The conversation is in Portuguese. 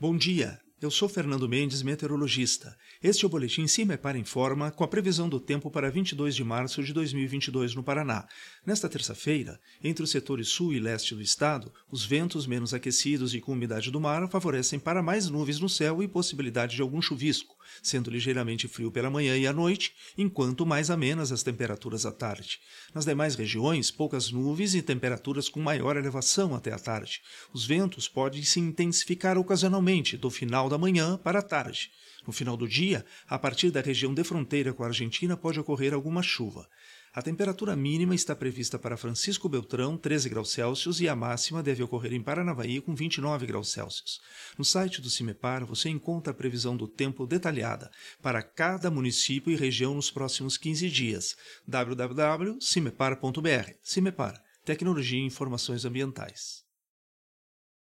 Bom dia, eu sou Fernando Mendes, meteorologista. Este é o Boletim Cimepar Informa com a previsão do tempo para 22 de março de 2022 no Paraná. Nesta terça-feira, entre os setores sul e leste do estado, os ventos menos aquecidos e com umidade do mar favorecem para mais nuvens no céu e possibilidade de algum chuvisco, sendo ligeiramente frio pela manhã e à noite, enquanto mais amenas as temperaturas à tarde. Nas demais regiões, poucas nuvens e temperaturas com maior elevação até a tarde. Os ventos podem se intensificar ocasionalmente do final da manhã para a tarde. No final do dia, a partir da região de fronteira com a Argentina, pode ocorrer alguma chuva. A temperatura mínima está prevista para Francisco Beltrão, 13 graus Celsius, e a máxima deve ocorrer em Paranavaí, com 29 graus Celsius. No site do CIMEPAR você encontra a previsão do tempo detalhada para cada município e região nos próximos 15 dias. www.cimepar.br CIMEPAR Tecnologia e Informações Ambientais.